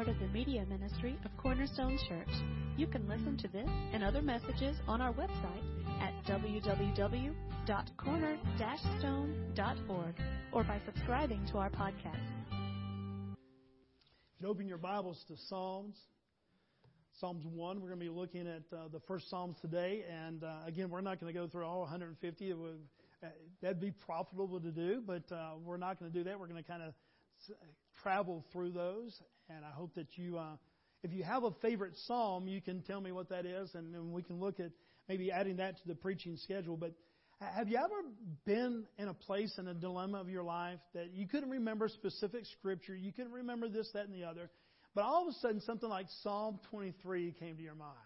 part of the media ministry of Cornerstone Church. You can listen to this and other messages on our website at www.corner-stone.org or by subscribing to our podcast. You open your Bibles to Psalms, Psalms 1, we're going to be looking at uh, the first Psalms today. And uh, again, we're not going to go through all 150. Would, uh, that'd be profitable to do, but uh, we're not going to do that. We're going to kind of travel through those, and I hope that you, uh, if you have a favorite psalm, you can tell me what that is, and then we can look at maybe adding that to the preaching schedule. But have you ever been in a place in a dilemma of your life that you couldn't remember specific scripture, you couldn't remember this, that, and the other, but all of a sudden something like Psalm 23 came to your mind?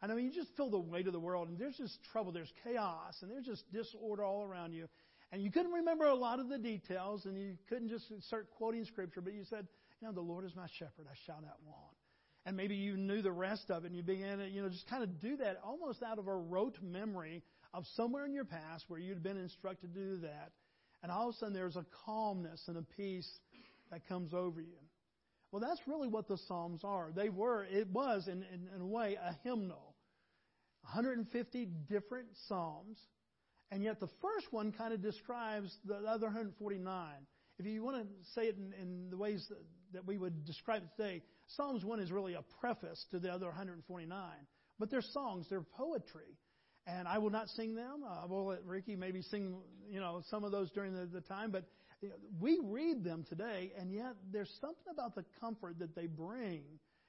And I know you just feel the weight of the world, and there's just trouble, there's chaos, and there's just disorder all around you. And you couldn't remember a lot of the details, and you couldn't just start quoting Scripture, but you said, You know, the Lord is my shepherd, I shall not want. And maybe you knew the rest of it, and you began to, you know, just kind of do that almost out of a rote memory of somewhere in your past where you'd been instructed to do that. And all of a sudden, there's a calmness and a peace that comes over you. Well, that's really what the Psalms are. They were, it was, in, in, in a way, a hymnal. 150 different Psalms and yet the first one kind of describes the other 149. If you want to say it in, in the ways that, that we would describe it today, Psalms 1 is really a preface to the other 149. But they're songs, they're poetry. And I will not sing them. Uh, I will let Ricky maybe sing, you know, some of those during the, the time. But we read them today, and yet there's something about the comfort that they bring,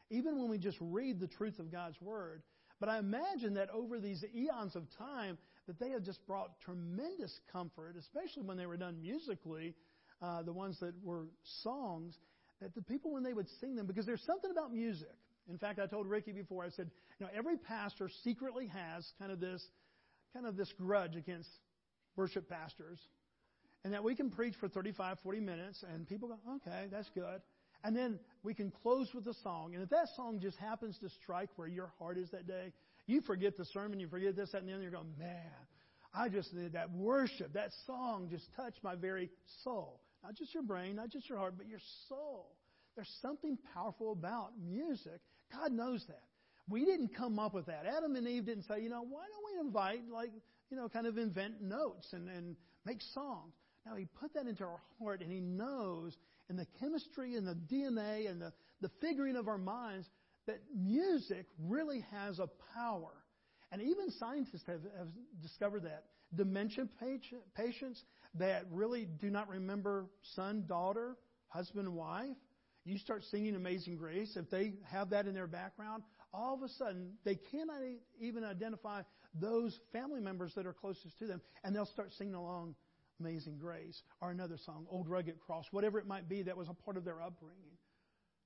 even when we just read the truth of God's Word. But I imagine that over these eons of time, that they have just brought tremendous comfort, especially when they were done musically, uh, the ones that were songs, that the people, when they would sing them, because there's something about music. In fact, I told Ricky before, I said, you know, every pastor secretly has kind of this, kind of this grudge against worship pastors. And that we can preach for 35, 40 minutes, and people go, okay, that's good. And then we can close with a song. And if that song just happens to strike where your heart is that day, you forget the sermon, you forget this, that, and the other. You're going, man, I just did that worship, that song just touched my very soul. Not just your brain, not just your heart, but your soul. There's something powerful about music. God knows that. We didn't come up with that. Adam and Eve didn't say, you know, why don't we invite, like, you know, kind of invent notes and, and make songs. Now, He put that into our heart, and He knows in the chemistry and the DNA and the, the figuring of our minds that music really has a power. And even scientists have, have discovered that. Dementia patients that really do not remember son, daughter, husband, wife, you start singing Amazing Grace, if they have that in their background, all of a sudden they cannot even identify those family members that are closest to them, and they'll start singing along Amazing Grace or another song, Old Rugged Cross, whatever it might be that was a part of their upbringing.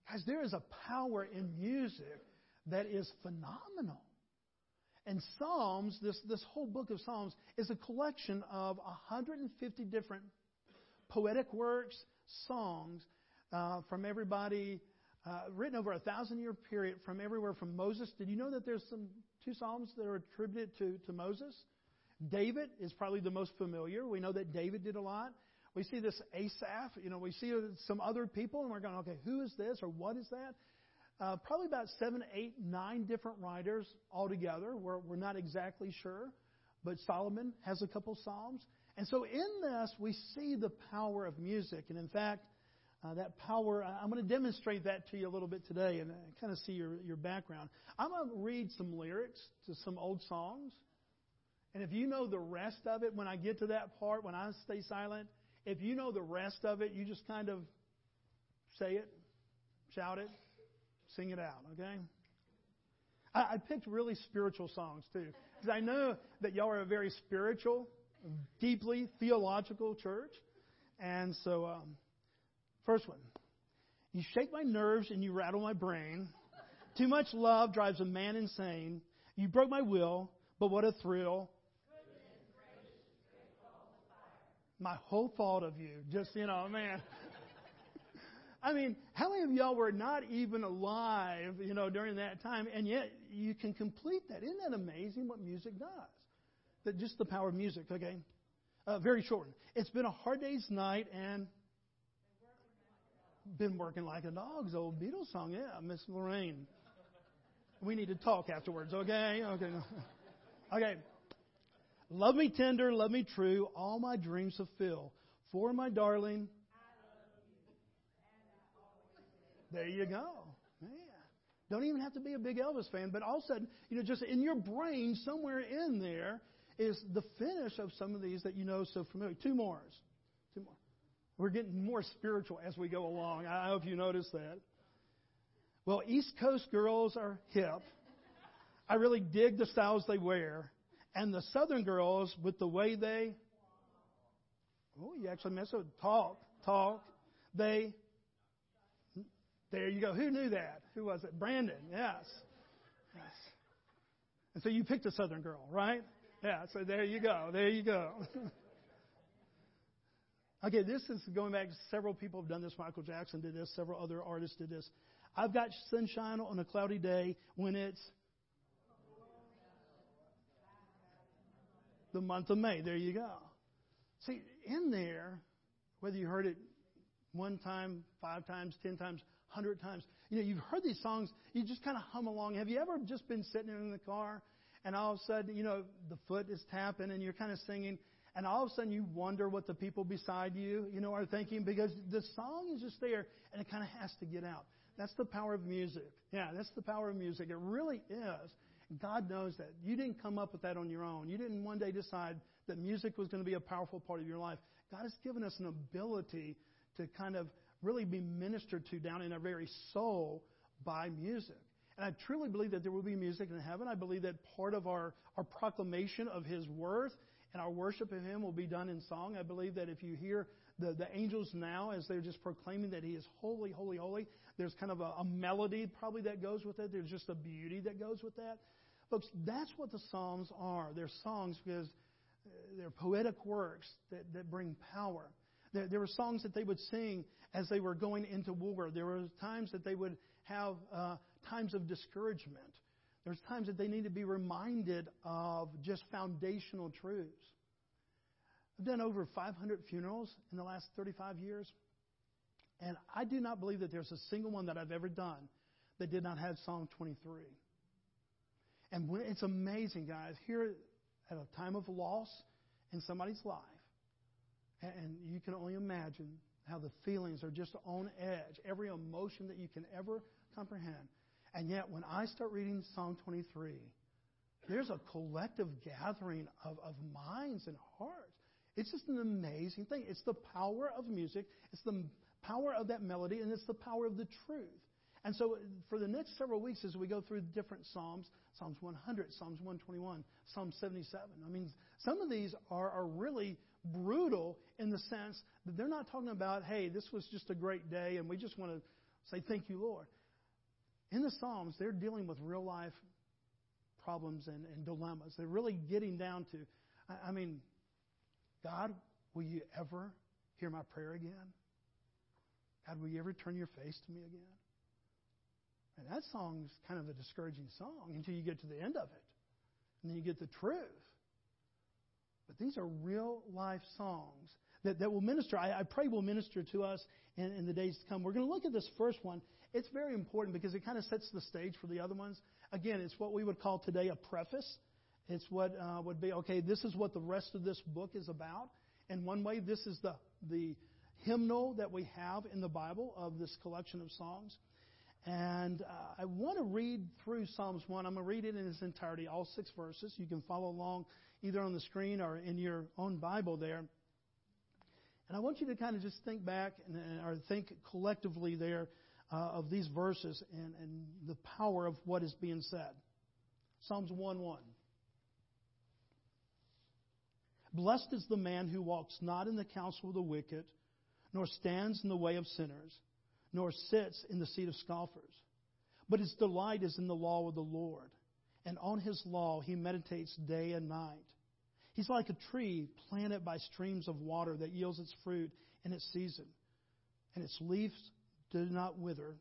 Guys, there is a power in music that is phenomenal. And Psalms, this, this whole book of Psalms, is a collection of 150 different poetic works, songs uh, from everybody, uh, written over a thousand year period from everywhere from Moses. Did you know that there's some two Psalms that are attributed to, to Moses? David is probably the most familiar. We know that David did a lot. We see this Asaph, you know, we see some other people, and we're going, okay, who is this or what is that? Uh, probably about seven, eight, nine different writers altogether. We're, we're not exactly sure, but Solomon has a couple psalms. And so in this, we see the power of music. And in fact, uh, that power, I'm going to demonstrate that to you a little bit today and uh, kind of see your, your background. I'm going to read some lyrics to some old songs. And if you know the rest of it, when I get to that part, when I stay silent, if you know the rest of it, you just kind of say it, shout it, sing it out, okay? I, I picked really spiritual songs too, because I know that y'all are a very spiritual, deeply theological church. And so, um, first one. You shake my nerves and you rattle my brain. Too much love drives a man insane. You broke my will, but what a thrill. My whole thought of you. Just, you know, man. I mean, how many of y'all were not even alive, you know, during that time, and yet you can complete that? Isn't that amazing what music does? That just the power of music, okay? Uh, very short. It's been a hard day's night, and Been working like a dog's old Beatles song. Yeah, Miss Lorraine. We need to talk afterwards, okay? Okay. Okay. Love me tender, love me true, all my dreams fulfill. For my darling. There you go. Yeah. Don't even have to be a big Elvis fan, but all of a sudden, you know, just in your brain, somewhere in there, is the finish of some of these that you know so familiar. Two more. Two more. We're getting more spiritual as we go along. I hope you notice that. Well, East Coast girls are hip. I really dig the styles they wear. And the Southern girls, with the way they, oh, you actually mess up. Talk, talk. They, there you go. Who knew that? Who was it? Brandon. Yes. Yes. And so you picked a Southern girl, right? Yeah. So there you go. There you go. okay, this is going back. Several people have done this. Michael Jackson did this. Several other artists did this. I've got sunshine on a cloudy day when it's the month of May. There you go. See, in there, whether you heard it one time, five times, ten times, hundred times, you know, you've heard these songs, you just kind of hum along. Have you ever just been sitting in the car and all of a sudden, you know, the foot is tapping and you're kind of singing and all of a sudden you wonder what the people beside you, you know, are thinking because the song is just there and it kind of has to get out. That's the power of music. Yeah, that's the power of music. It really is. God knows that. You didn't come up with that on your own. You didn't one day decide that music was going to be a powerful part of your life. God has given us an ability to kind of really be ministered to down in our very soul by music. And I truly believe that there will be music in heaven. I believe that part of our, our proclamation of His worth and our worship of Him will be done in song. I believe that if you hear the, the angels now as they're just proclaiming that He is holy, holy, holy, there's kind of a, a melody probably that goes with it. There's just a beauty that goes with that. Folks, that's what the Psalms are. They're songs because uh, they're poetic works that, that bring power. There, there were songs that they would sing as they were going into war. There were times that they would have uh, times of discouragement. There's times that they need to be reminded of just foundational truths. I've done over 500 funerals in the last 35 years, and I do not believe that there's a single one that I've ever done that did not have Psalm 23. And when, it's amazing, guys. Here at a time of loss in somebody's life, and you can only imagine how the feelings are just on edge, every emotion that you can ever comprehend. And yet, when I start reading Psalm 23, there's a collective gathering of, of minds and hearts. It's just an amazing thing. It's the power of music, it's the power of that melody, and it's the power of the truth. And so, for the next several weeks, as we go through different Psalms, Psalms 100, Psalms 121, Psalm 77, I mean, some of these are, are really brutal in the sense that they're not talking about, hey, this was just a great day and we just want to say, thank you, Lord. In the Psalms, they're dealing with real life problems and, and dilemmas. They're really getting down to, I, I mean, God, will you ever hear my prayer again? God, will you ever turn your face to me again? And that song's kind of a discouraging song until you get to the end of it. And then you get the truth. But these are real life songs that, that will minister. I, I pray will minister to us in, in the days to come. We're going to look at this first one. It's very important because it kind of sets the stage for the other ones. Again, it's what we would call today a preface. It's what uh, would be, okay, this is what the rest of this book is about. And one way, this is the, the hymnal that we have in the Bible of this collection of songs. And uh, I want to read through Psalms 1. I'm going to read it in its entirety, all six verses. You can follow along either on the screen or in your own Bible there. And I want you to kind of just think back and, or think collectively there uh, of these verses and, and the power of what is being said. Psalms 1 1. Blessed is the man who walks not in the counsel of the wicked, nor stands in the way of sinners nor sits in the seat of scoffers. But his delight is in the law of the Lord, and on his law he meditates day and night. He's like a tree planted by streams of water that yields its fruit in its season, and its leaves do not wither,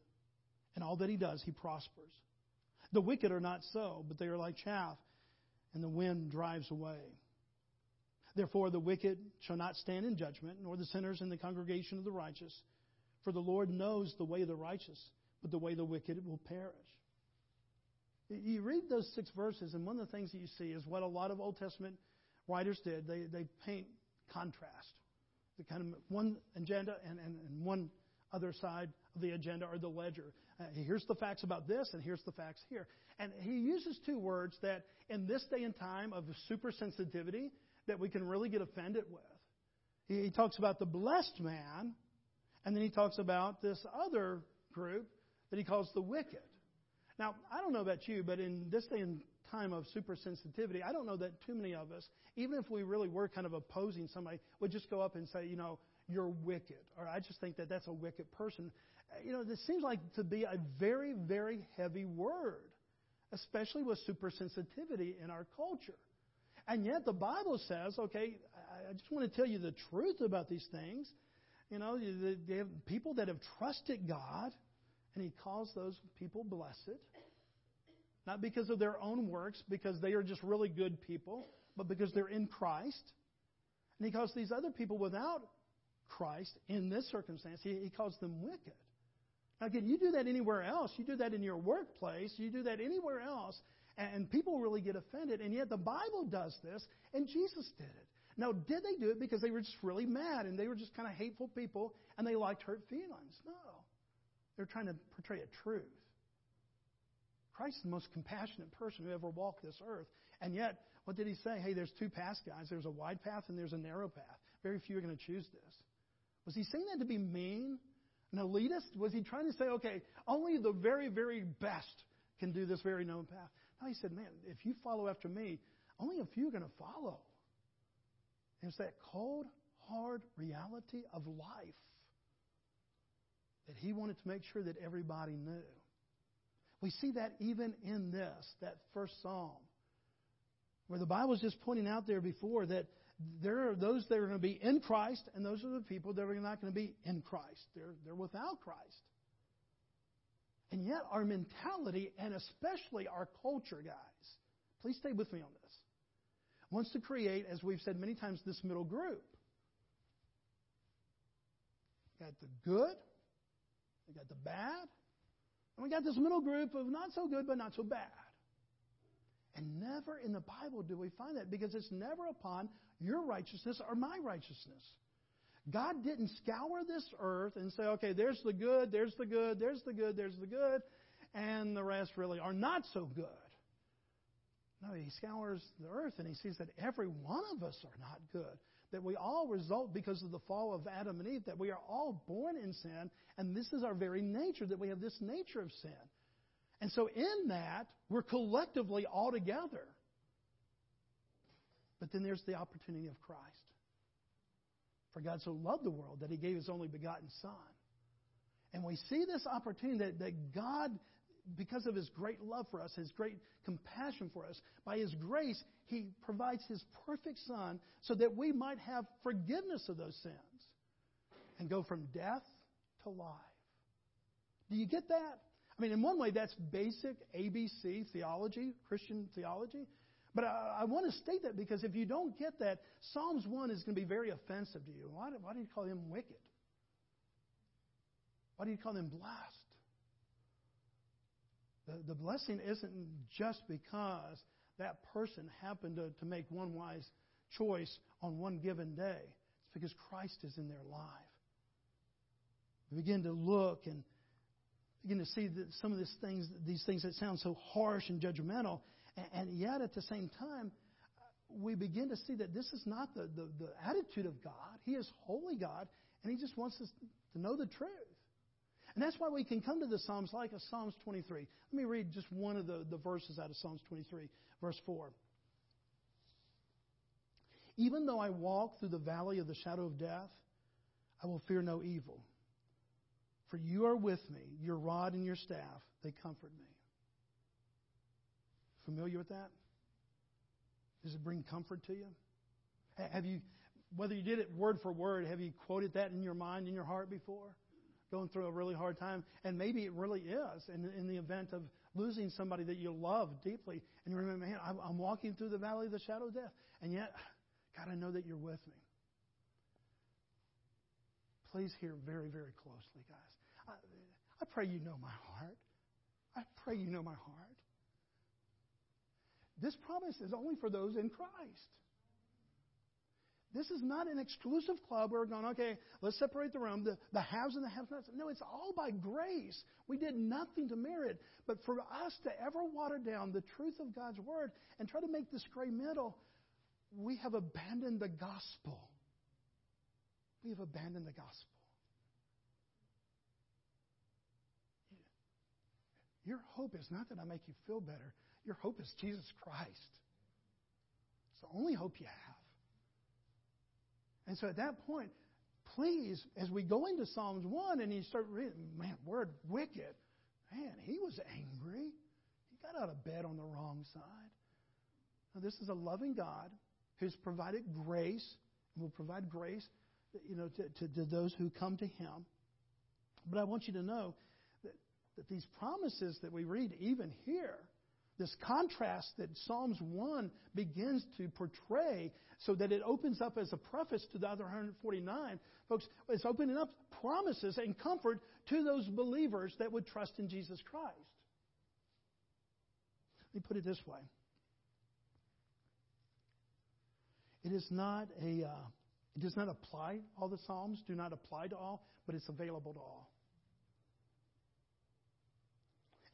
and all that he does, he prospers. The wicked are not so, but they are like chaff, and the wind drives away. Therefore, the wicked shall not stand in judgment, nor the sinners in the congregation of the righteous. For the Lord knows the way of the righteous, but the way of the wicked will perish. You read those six verses, and one of the things that you see is what a lot of Old Testament writers did. They, they paint contrast. The kind of one agenda and, and, and one other side of the agenda or the ledger. Uh, here's the facts about this, and here's the facts here. And he uses two words that, in this day and time of super sensitivity, that we can really get offended with. He, he talks about the blessed man, and then he talks about this other group that he calls the wicked. Now, I don't know about you, but in this day and time of super sensitivity, I don't know that too many of us, even if we really were kind of opposing somebody, would just go up and say, you know, you're wicked. Or I just think that that's a wicked person. You know, this seems like to be a very, very heavy word, especially with super sensitivity in our culture. And yet the Bible says, okay, I just want to tell you the truth about these things. You know, they have people that have trusted God, and He calls those people blessed. Not because of their own works, because they are just really good people, but because they're in Christ. And He calls these other people without Christ in this circumstance, He, he calls them wicked. Now, again, you do that anywhere else. You do that in your workplace. You do that anywhere else. And people really get offended. And yet the Bible does this, and Jesus did it. Now, did they do it because they were just really mad and they were just kind of hateful people and they liked hurt feelings? No. They're trying to portray a truth. Christ is the most compassionate person who ever walked this earth. And yet, what did he say? Hey, there's two paths, guys. There's a wide path and there's a narrow path. Very few are going to choose this. Was he saying that to be mean? An elitist? Was he trying to say, okay, only the very, very best can do this very known path? No, he said, man, if you follow after me, only a few are going to follow. And it's that cold, hard reality of life that he wanted to make sure that everybody knew. We see that even in this, that first psalm, where the Bible is just pointing out there before that there are those that are going to be in Christ, and those are the people that are not going to be in Christ. They're, they're without Christ. And yet, our mentality, and especially our culture, guys, please stay with me on this, wants to create, as we've said many times, this middle group. We Got the good, we got the bad, and we got this middle group of not so good but not so bad. And never in the Bible do we find that because it's never upon your righteousness or my righteousness. God didn't scour this earth and say, okay, there's the good, there's the good, there's the good, there's the good, and the rest really are not so good. No, He scours the earth and He sees that every one of us are not good. That we all result because of the fall of Adam and Eve, that we are all born in sin, and this is our very nature, that we have this nature of sin. And so in that, we're collectively all together. But then there's the opportunity of Christ. For God so loved the world that he gave his only begotten Son. And we see this opportunity that, that God, because of his great love for us, his great compassion for us, by his grace, he provides his perfect Son so that we might have forgiveness of those sins and go from death to life. Do you get that? I mean, in one way, that's basic ABC theology, Christian theology. But I, I, want to state that because if you don't get that, Psalms 1 is going to be very offensive to you. Why do, why do you call him wicked? Why do you call him blessed? The, the blessing isn't just because that person happened to, to make one wise choice on one given day. It's because Christ is in their life. We begin to look and begin to see that some of these things, these things that sound so harsh and judgmental, and, yet at the same time, we begin to see that this is not the, the, the attitude of God. He is holy God, and He just wants us to know the truth. And that's why we can come to the Psalms like a Psalms 23. Let me read just one of the, the verses out of Psalms 23, verse 4. Even though I walk through the valley of the shadow of death, I will fear no evil. For you are with me, your rod and your staff, they comfort me. Familiar with that? Does it bring comfort to you? Have you, whether you did it word for word, have you quoted that in your mind, in your heart before? Going through a really hard time, and maybe it really is in, in the event of losing somebody that you love deeply, and you remember, man, I'm, I'm walking through the valley of the shadow of death, and yet, God, I know that you're with me. please hear very, very closely, guys. I, I pray you know my heart. I pray you know my heart. This promise is only for those in Christ. This is not an exclusive club where we're going, okay, let's separate the room, the, the haves and the have nots. No, it's all by grace. We did nothing to merit. But for us to ever water down the truth of God's Word and try to make this gray middle, we have abandoned the gospel. We have abandoned the gospel. Your hope is not that I make you feel better. Your hope is Jesus Christ. It's the only hope you have. And so at that point, please, as we go into Psalms 1 and you start reading, man, word wicked, man, he was angry. He got out of bed on the wrong side. Now, this is a loving God who's provided grace and will provide grace you know, to, to, to those who come to him. But I want you to know that, that these promises that we read, even here, this contrast that Psalms 1 begins to portray so that it opens up as a preface to the other 149. Folks, it's opening up promises and comfort to those believers that would trust in Jesus Christ. Let me put it this way it is not a. Uh, it does not apply all the Psalms, do not apply to all, but it's available to all.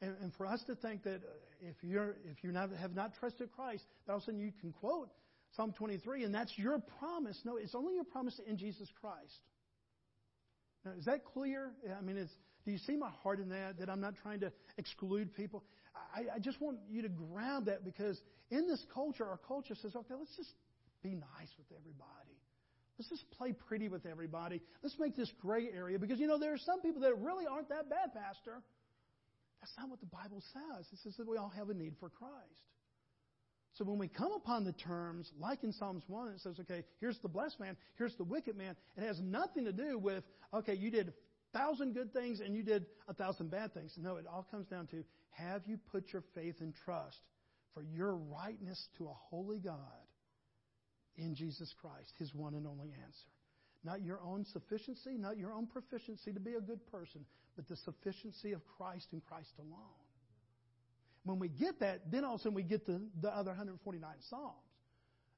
And, and for us to think that uh, if you're if you have not trusted Christ, that all of a sudden you can quote Psalm 23 and that's your promise. No, it's only your promise in Jesus Christ. Now, is that clear? I mean, do you see my heart in that? That I'm not trying to exclude people. I, I just want you to grab that because in this culture, our culture says, okay, let's just be nice with everybody. Let's just play pretty with everybody. Let's make this gray area because, you know, there are some people that really aren't that bad, Pastor. That's not what the Bible says. It says that we all have a need for Christ. So when we come upon the terms, like in Psalms 1, it says, okay, here's the blessed man, here's the wicked man. It has nothing to do with, okay, you did a thousand good things and you did a thousand bad things. No, it all comes down to have you put your faith and trust for your rightness to a holy God in Jesus Christ, his one and only answer. Not your own sufficiency, not your own proficiency to be a good person, but the sufficiency of Christ and Christ alone. When we get that, then all of a sudden we get the, the other 149 Psalms.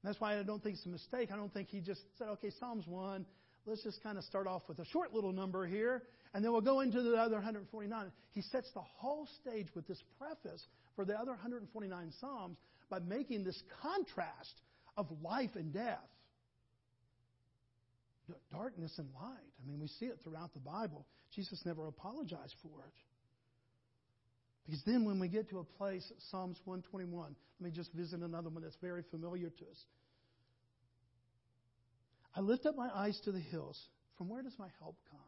And that's why I don't think it's a mistake. I don't think he just said, okay, Psalms 1, let's just kind of start off with a short little number here, and then we'll go into the other 149. He sets the whole stage with this preface for the other 149 Psalms by making this contrast of life and death darkness and light. I mean, we see it throughout the Bible. Jesus never apologized for it. Because then when we get to a place, Psalms 121, let me just visit another one that's very familiar to us. I lift up my eyes to the hills. From where does my help come?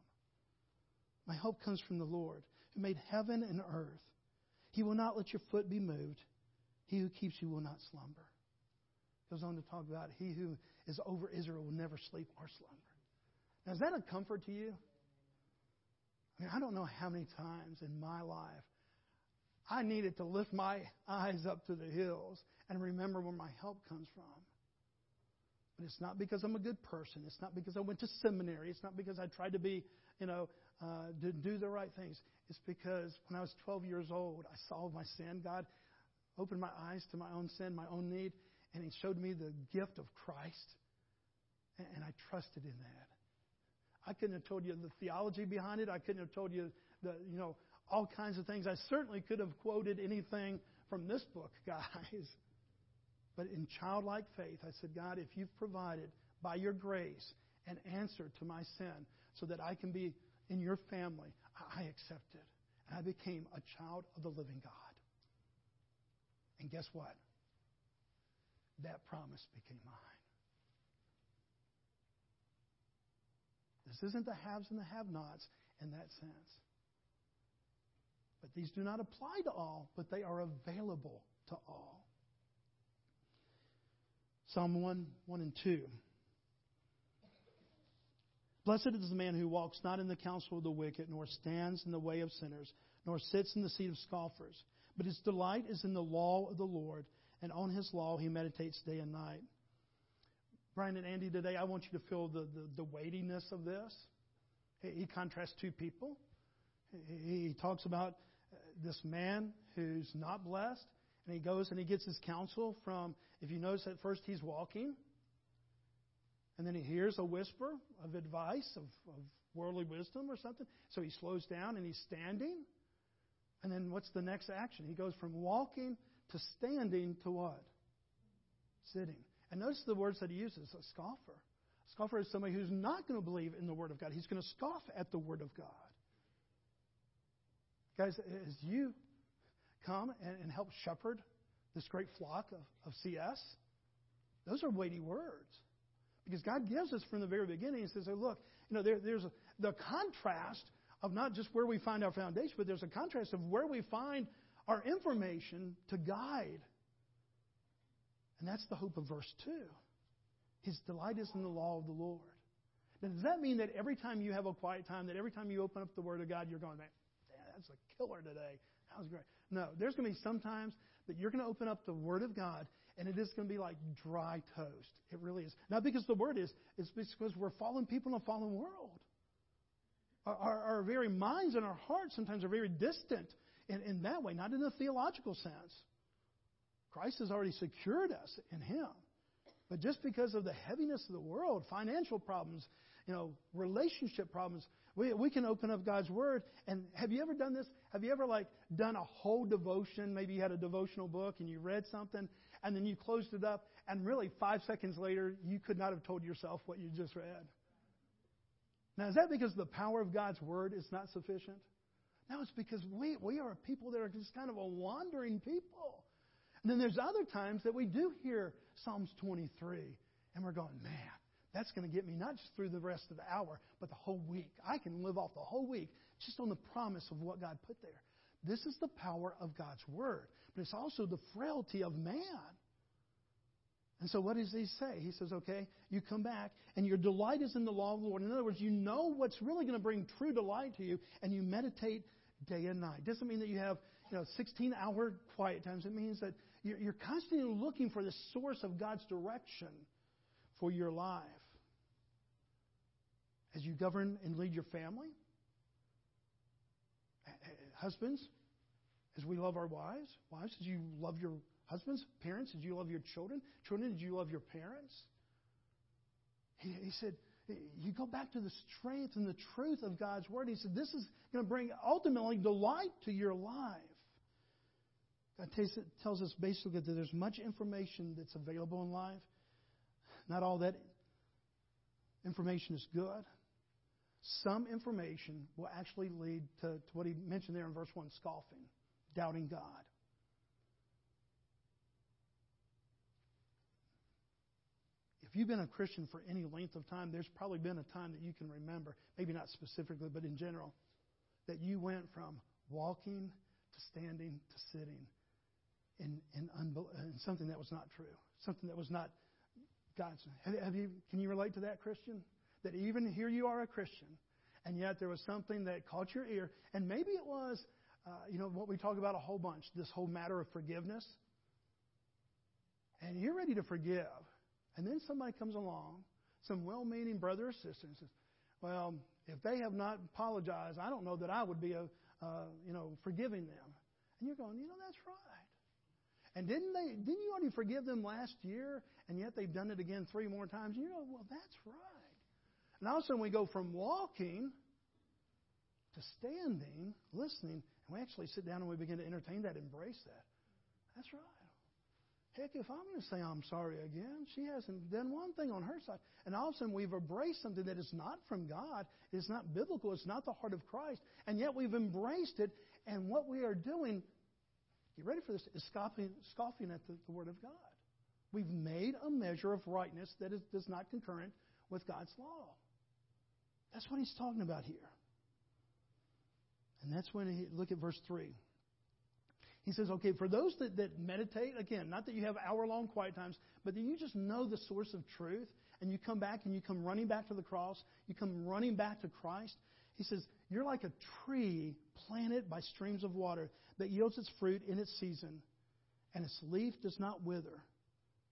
My help comes from the Lord, who made heaven and earth. He will not let your foot be moved. He who keeps you will not slumber. Goes on to talk about he who is over Israel will never sleep or slumber. Now, is that a comfort to you? I mean, I don't know how many times in my life I needed to lift my eyes up to the hills and remember where my help comes from. But it's not because I'm a good person. It's not because I went to seminary. It's not because I tried to be, you know, uh, to do the right things. It's because when I was 12 years old, I saw my sin. God opened my eyes to my own sin, my own need, and He showed me the gift of Christ. And, and I trusted in that. I couldn't have told you the theology behind it. I couldn't have told you the, you know, all kinds of things. I certainly could have quoted anything from this book, guys. But in childlike faith, I said, God, if you've provided by your grace an answer to my sin so that I can be in your family, I accept it. And I became a child of the living God. And guess what? That promise became mine. This isn't the haves and the have nots in that sense. But these do not apply to all, but they are available to all. Psalm 1, 1 and 2. Blessed is the man who walks not in the counsel of the wicked, nor stands in the way of sinners, nor sits in the seat of scoffers. But his delight is in the law of the Lord, and on his law he meditates day and night. Brian and Andy, today I want you to feel the, the, the weightiness of this. He contrasts two people. He talks about uh, this man who's not blessed, and he goes and he gets his counsel from, if you notice at first he's walking, and then he hears a whisper of advice, of, of worldly wisdom or something. So he slows down and he's standing. And then what's the next action? He goes from walking to standing to what? Sitting. And notice the words that he uses a scoffer. A scoffer is somebody who's not going to believe in the Word of God. He's going to scoff at the Word of God. Guys, as you come and, and help shepherd this great flock of, of CS, those are weighty words. Because God gives us from the very beginning. He says, hey, look, you know, there, there's a, the contrast of not just where we find our foundation, but there's a contrast of where we find our information to guide. And that's the hope of verse 2. His delight is in the law of the Lord. Now, does that mean that every time you have a quiet time, that every time you open up the Word of God, you're going, man, that's a killer today. That was great. No, there's going to be some times that you're going to open up the Word of God and it is going to be like dry toast. It really is. Not because the Word is, it's because we're fallen people in a fallen world. Our, our, our very minds and our hearts sometimes are very distant in, in that way, not in a theological sense. Christ has already secured us in Him. But just because of the heaviness of the world, financial problems, you know, relationship problems, we, we can open up God's Word. And have you ever done this? Have you ever like done a whole devotion? Maybe you had a devotional book and you read something, and then you closed it up, and really five seconds later, you could not have told yourself what you just read. Now, is that because the power of God's Word is not sufficient? No, it's because we, we are people that are just kind of a wandering people. And then there's other times that we do hear Psalms 23, and we're going, man, that's going to get me not just through the rest of the hour, but the whole week. I can live off the whole week just on the promise of what God put there. This is the power of God's Word, but it's also the frailty of man. And so what does he say? He says, okay, you come back, and your delight is in the law of the Lord. In other words, you know what's really going to bring true delight to you, and you meditate day and night. Doesn't mean that you have you know 16 hour quiet times. It means that you're, you're constantly looking for the source of God's direction for your life. As you govern and lead your family, eh, eh, husbands, as we love our wives, wives, as you love your husbands, parents, did you love your children, children, did you love your parents. He, he said, you go back to the strength and the truth of God's Word. He said, this is going to bring ultimately delight to your life. God tells us basically that there's much information that's available in life. Not all that information is good. Some information will actually lead to, to what he mentioned there in verse 1 scoffing, doubting God. If you've been a Christian for any length of time, there's probably been a time that you can remember, maybe not specifically, but in general, that you went from walking to standing to sitting in, in, unbel- in something that was not true, something that was not God's. Have, have you, can you relate to that, Christian? That even here you are a Christian, and yet there was something that caught your ear, and maybe it was, uh, you know, what we talk about a whole bunch, this whole matter of forgiveness. And you're ready to forgive. And then somebody comes along, some well meaning brother or sister, and says, Well, if they have not apologized, I don't know that I would be, a, uh, you know, forgiving them. And you're going, You know, that's right. And didn't they? Didn't you already forgive them last year? And yet they've done it again three more times. And you know, well, that's right. And all of a sudden we go from walking to standing, listening, and we actually sit down and we begin to entertain that, embrace that. That's right. Heck, if I'm going to say I'm sorry again, she hasn't done one thing on her side. And all of a sudden we've embraced something that is not from God. It's not biblical. It's not the heart of Christ. And yet we've embraced it. And what we are doing, get ready for this, is scoffing, scoffing at the, the Word of God. We've made a measure of rightness that is, is not concurrent with God's law. That's what he's talking about here. And that's when he look at verse 3. He says, okay, for those that, that meditate, again, not that you have hour long quiet times, but that you just know the source of truth, and you come back and you come running back to the cross, you come running back to Christ. He says, you're like a tree planted by streams of water that yields its fruit in its season, and its leaf does not wither.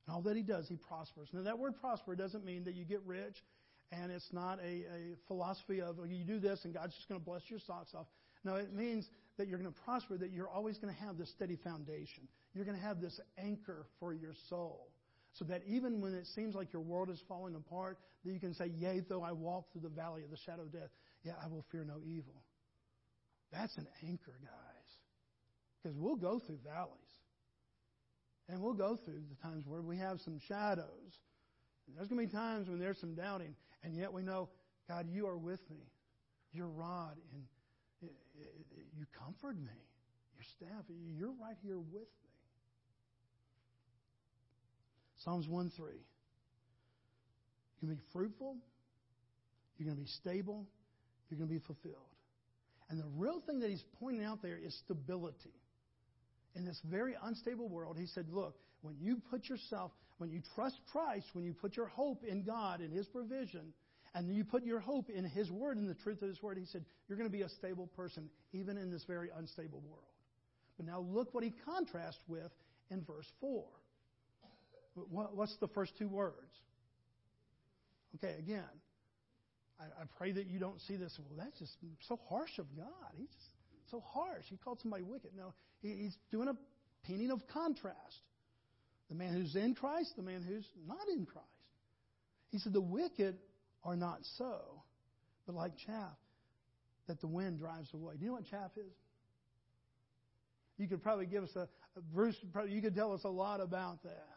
And all that he does, he prospers. Now, that word prosper doesn't mean that you get rich And it's not a, a philosophy of you do this and God's just going to bless your socks off. No, it means that you're going to prosper, that you're always going to have this steady foundation. You're going to have this anchor for your soul. So that even when it seems like your world is falling apart, that you can say, Yea, though I walk through the valley of the shadow of death, yeah, I will fear no evil. That's an anchor, guys. Because we'll go through valleys. And we'll go through the times where we have some shadows. And there's going to be times when there's some doubting. And yet we know, God, you are with me. Your rod and you comfort me. Your staff, you're right here with me. Psalms 1 3. You're going to be fruitful. You're going to be stable. You're going to be fulfilled. And the real thing that he's pointing out there is stability. In this very unstable world, he said, Look, when you put yourself, when you trust Christ, when you put your hope in God and His provision, and you put your hope in His Word and the truth of His Word, he said, You're going to be a stable person, even in this very unstable world. But now look what he contrasts with in verse 4. What's the first two words? Okay, again, I, I pray that you don't see this. Well, that's just so harsh of God. He's just so harsh. He called somebody wicked. No, he, he's doing a painting of contrast. The man who's in Christ, the man who's not in Christ. He said, The wicked are not so, but like chaff that the wind drives away. Do you know what chaff is? You could probably give us a, Bruce. Probably, you could tell us a lot about that.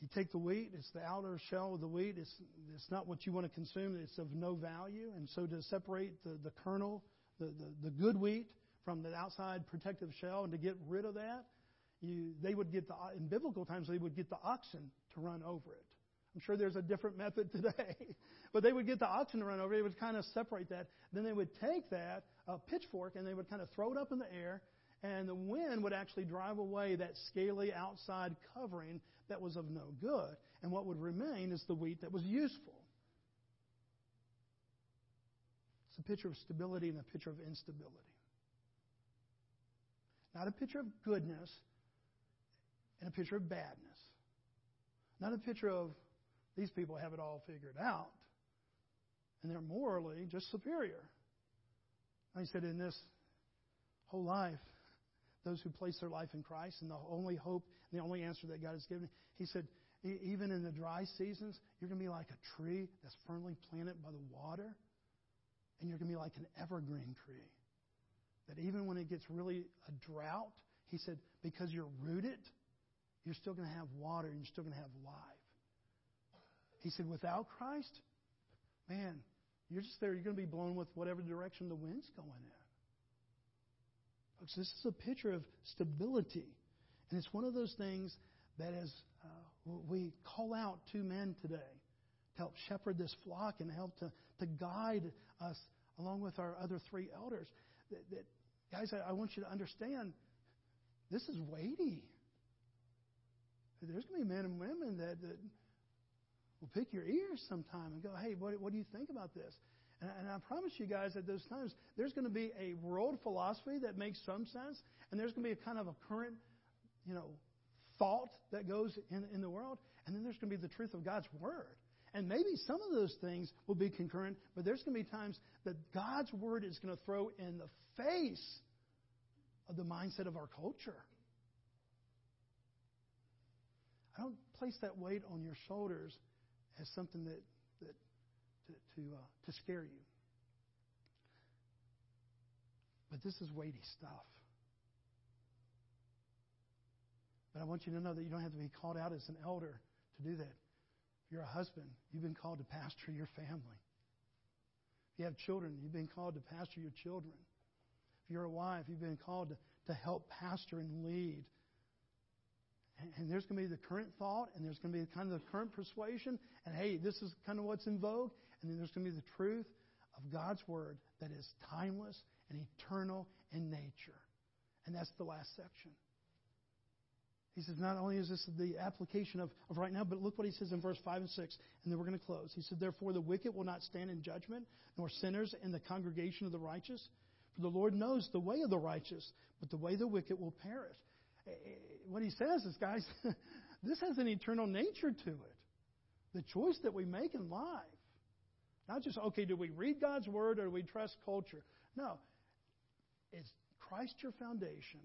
You take the wheat, it's the outer shell of the wheat. It's, it's not what you want to consume. It's of no value. And so to separate the, the kernel, the, the, the good wheat, from the outside protective shell, and to get rid of that, you, they would get the, in biblical times, they would get the oxen to run over it. I'm sure there's a different method today. but they would get the oxen to run over. They would kind of separate that. Then they would take that uh, pitchfork and they would kind of throw it up in the air and the wind would actually drive away that scaly outside covering that was of no good. And what would remain is the wheat that was useful. It's a picture of stability and a picture of instability. Not a picture of goodness and a picture of badness. Not a picture of these people have it all figured out and they're morally just superior. I said, in this whole life, those who place their life in Christ and the only hope, the only answer that God has given. He said, even in the dry seasons, you're going to be like a tree that's firmly planted by the water, and you're going to be like an evergreen tree. That even when it gets really a drought, he said, because you're rooted, you're still going to have water and you're still going to have life. He said, without Christ, man, you're just there. You're going to be blown with whatever direction the wind's going in. Folks, this is a picture of stability. And it's one of those things that as uh, we call out two men today to help shepherd this flock and help to, to guide us along with our other three elders, that, that guys, I, I want you to understand this is weighty. There's going to be men and women that, will pick your ears sometime and go, hey, what, what do you think about this? And, and I promise you guys at those times, there's going to be a world philosophy that makes some sense, and there's going to be a kind of a current, you know, thought that goes in, in the world, and then there's going to be the truth of God's Word. And maybe some of those things will be concurrent, but there's going to be times that God's Word is going to throw in the face of the mindset of our culture. I don't place that weight on your shoulders as something that to, to, uh, to scare you. But this is weighty stuff. But I want you to know that you don't have to be called out as an elder to do that. If you're a husband, you've been called to pastor your family. If you have children, you've been called to pastor your children. If you're a wife, you've been called to, to help pastor and lead and there's going to be the current thought, and there's going to be kind of the current persuasion, and hey, this is kind of what's in vogue, and then there's going to be the truth of God's Word that is timeless and eternal in nature. And that's the last section. He says, not only is this the application of, of right now, but look what he says in verse 5 and 6, and then we're going to close. He said, Therefore the wicked will not stand in judgment, nor sinners in the congregation of the righteous. For the Lord knows the way of the righteous, but the way of the wicked will perish what he says is, guys, this has an eternal nature to it. the choice that we make in life. Not just, okay, do we read God's Word or do we trust culture? No. Is Christ your foundation?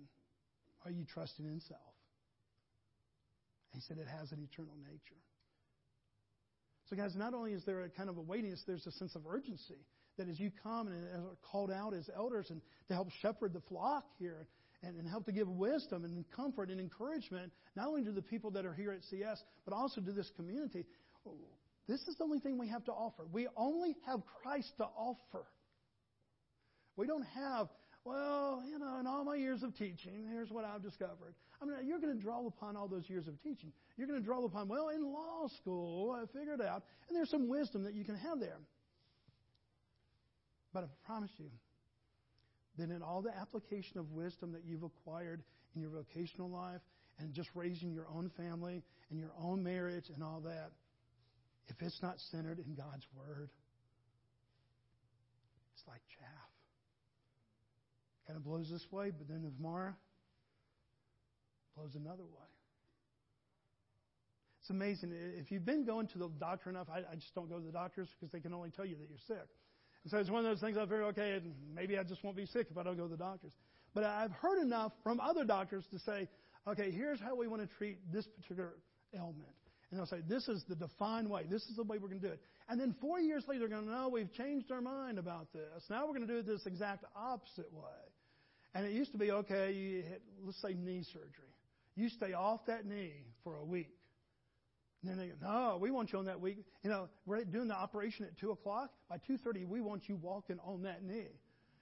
Are you trusting in self? He said it has an eternal nature. So, guys, not only is there a kind of a weightiness, there's a sense of urgency that as you come and are called out as elders and to help shepherd the flock here and, and help to give wisdom and comfort and encouragement, not only to the people that are here at CS, but also to this community. This is the only thing we have to offer. We only have Christ to offer. We don't have, well, you know, in all my years of teaching, here's what I've discovered. I mean, you're going to draw upon all those years of teaching. You're going to draw upon, well, in law school, I figured out, and there's some wisdom that you can have there. But I promise you that in all the application of wisdom that you've acquired in your vocational life and just raising your own family and your own marriage and all that, if it's not centered in God's Word, it's like chaff. Kind of blows this way, but then tomorrow blows another way. It's amazing. If you've been going to the doctor enough, I, I just don't go to the doctors because they can only tell you that you're sick. And so it's one of those things I figure, okay, maybe I just won't be sick if I don't go to the doctors. But I've heard enough from other doctors to say, okay, here's how we want to treat this particular ailment. And they'll say, this is the defined way. This is the way we're going to do it. And then four years later, they're going to know we've changed our mind about this. Now we're going to do it this exact opposite way. And it used to be, okay, you hit, let's say knee surgery. You stay off that knee for a week. And then they go, no, we want you on that week. You know, we're doing the operation at 2 o'clock. By 2.30, we want you walking on that knee.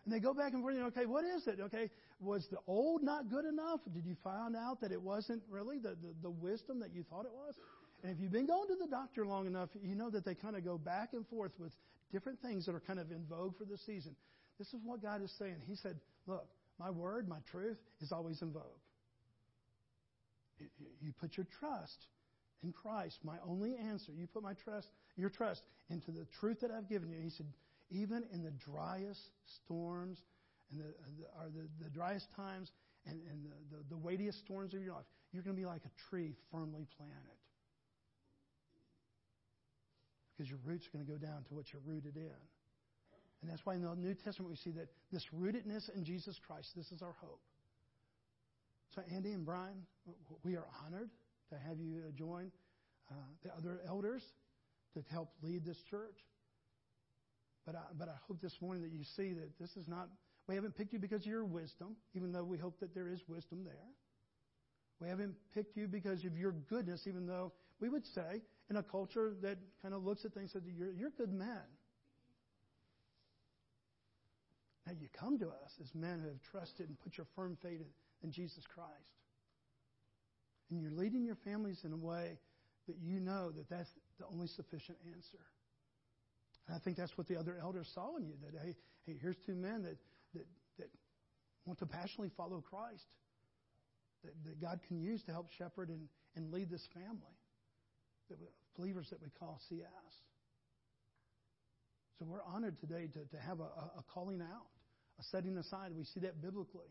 And they go back and forth, okay, what is it? Okay, was the old not good enough? Did you find out that it wasn't really the, the, the wisdom that you thought it was? And if you've been going to the doctor long enough, you know that they kind of go back and forth with different things that are kind of in vogue for the season. This is what God is saying. He said, look, my word, my truth is always in vogue. You put your trust in Christ, my only answer. You put my trust, your trust into the truth that I've given you. He said, even in the driest storms and the, uh, the, or the, the driest times and, and the, the, the weightiest storms of your life, you're going to be like a tree firmly planted. Because your roots are going to go down to what you're rooted in. And that's why in the New Testament we see that this rootedness in Jesus Christ, this is our hope. So, Andy and Brian, we are honored to have you join uh, the other elders to help lead this church. But I, but I hope this morning that you see that this is not, we haven't picked you because of your wisdom, even though we hope that there is wisdom there. We haven't picked you because of your goodness, even though we would say in a culture that kind of looks at things and says, you're, you're good men. Now you come to us as men who have trusted and put your firm faith in Jesus Christ and you're leading your families in a way that you know that that's the only sufficient answer. And I think that's what the other elders saw in you. That hey, hey, here's two men that that that want to passionately follow Christ. That, that God can use to help shepherd and, and lead this family. That we, believers that we call CS. So we're honored today to, to have a, a calling out, a setting aside. We see that biblically.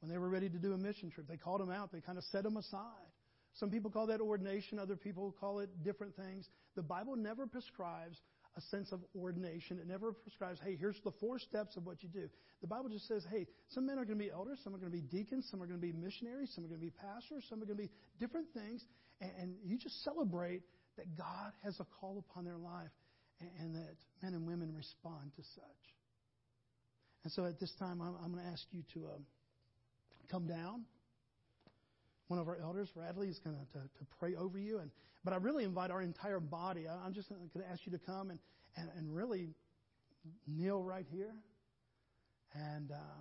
When they were ready to do a mission trip, they called them out. They kind of set them aside. Some people call that ordination, other people call it different things. The Bible never prescribes a sense of ordination. It never prescribes, hey, here's the four steps of what you do. The Bible just says, hey, some men are going to be elders, some are going to be deacons, some are going to be missionaries, some are going to be pastors, some are going to be different things. And, and you just celebrate that God has a call upon their life and, and that men and women respond to such. And so at this time, I'm, I'm going to ask you to uh, come down one of our elders, Radley, is going to, to pray over you. And but I really invite our entire body. I, am just going to ask you to come and, and, and really kneel right here. And uh,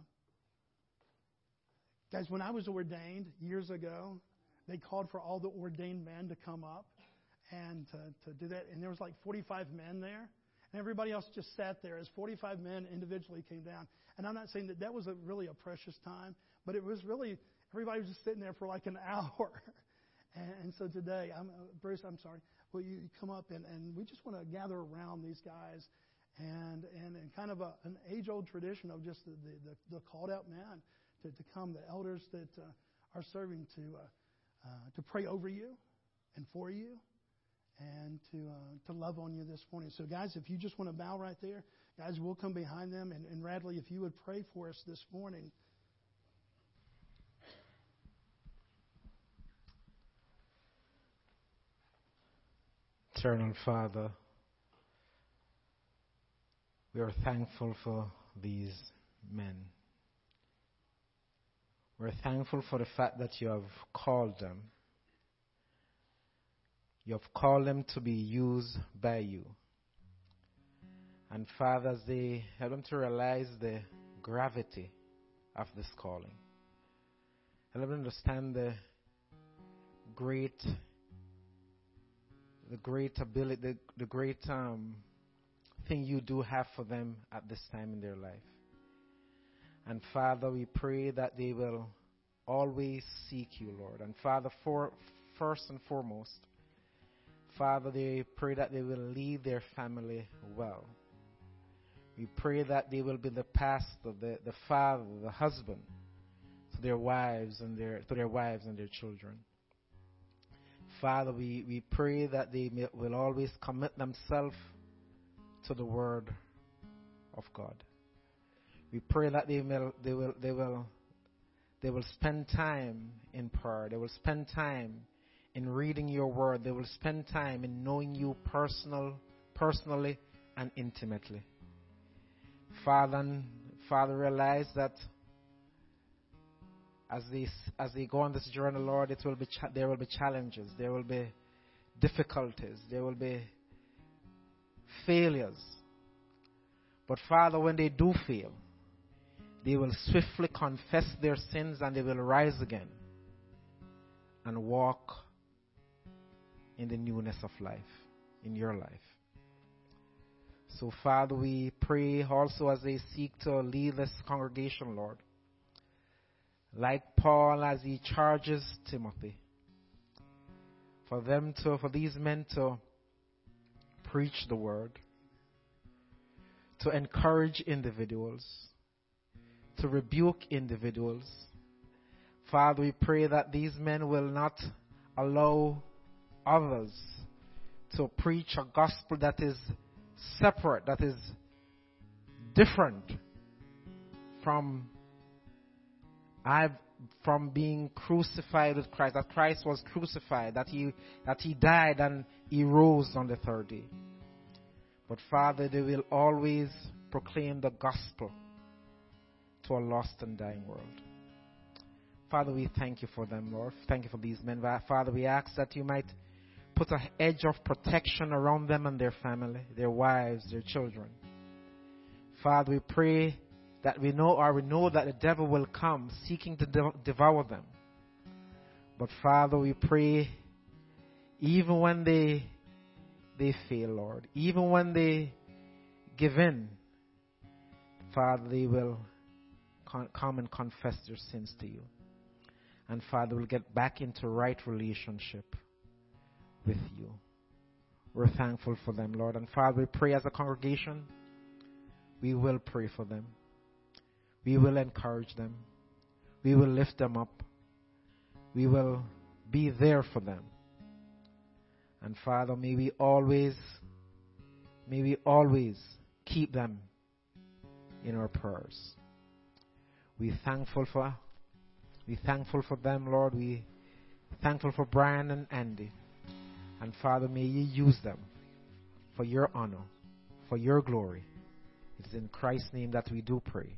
guys, when I was ordained years ago, they called for all the ordained men to come up and to, to do that. And there was like 45 men there. And everybody else just sat there as 45 men individually came down. And I'm not saying that that was a, really a precious time, but it was really Everybody was just sitting there for like an hour. and, and so today, I'm, uh, Bruce, I'm sorry, will you come up and, and we just want to gather around these guys and, and, and kind of a, an age old tradition of just the, the, the, the called out man to, to come, the elders that uh, are serving to, uh, uh, to pray over you and for you and to uh, to love on you this morning. So, guys, if you just want to bow right there, guys, we'll come behind them. And, and Radley, if you would pray for us this morning. Eternal Father, we are thankful for these men. We're thankful for the fact that you have called them. You have called them to be used by you. And Father, as they help them to realize the gravity of this calling, help them understand the great, the great ability, the, the great um, thing you do have for them at this time in their life. And Father, we pray that they will always seek you, Lord. And Father, for, first and foremost, Father, they pray that they will lead their family well. We pray that they will be the pastor, the, the father, the husband to their wives and their to their wives and their children. Father, we, we pray that they may, will always commit themselves to the word of God. We pray that they will, they will, they will, they will spend time in prayer. They will spend time in reading your word. They will spend time in knowing you personal, personally and intimately. Father, Father, realize that as they as they go on this journey, Lord, it will be cha- there will be challenges, there will be difficulties, there will be failures. But Father, when they do fail, they will swiftly confess their sins and they will rise again and walk in the newness of life, in your life. So, Father, we pray also as they seek to lead this congregation, Lord. Like Paul as he charges Timothy, for them to, for these men to preach the word, to encourage individuals, to rebuke individuals. Father, we pray that these men will not allow others to preach a gospel that is separate, that is different from I've from being crucified with Christ, that Christ was crucified, that he that he died and he rose on the third day. But Father, they will always proclaim the gospel to a lost and dying world. Father, we thank you for them, Lord. Thank you for these men. Father, we ask that you might put an edge of protection around them and their family, their wives, their children. Father, we pray that we know or we know that the devil will come seeking to devour them. But Father, we pray even when they they fail, Lord, even when they give in, Father, they will con- come and confess their sins to you. And Father, we'll get back into right relationship with you. We're thankful for them, Lord. And Father, we pray as a congregation, we will pray for them. We will encourage them. We will lift them up. We will be there for them. And Father, may we always, may we always keep them in our prayers. We thankful for, we thankful for them, Lord. We thankful for Brian and Andy. And Father, may you use them for your honor, for your glory. It is in Christ's name that we do pray.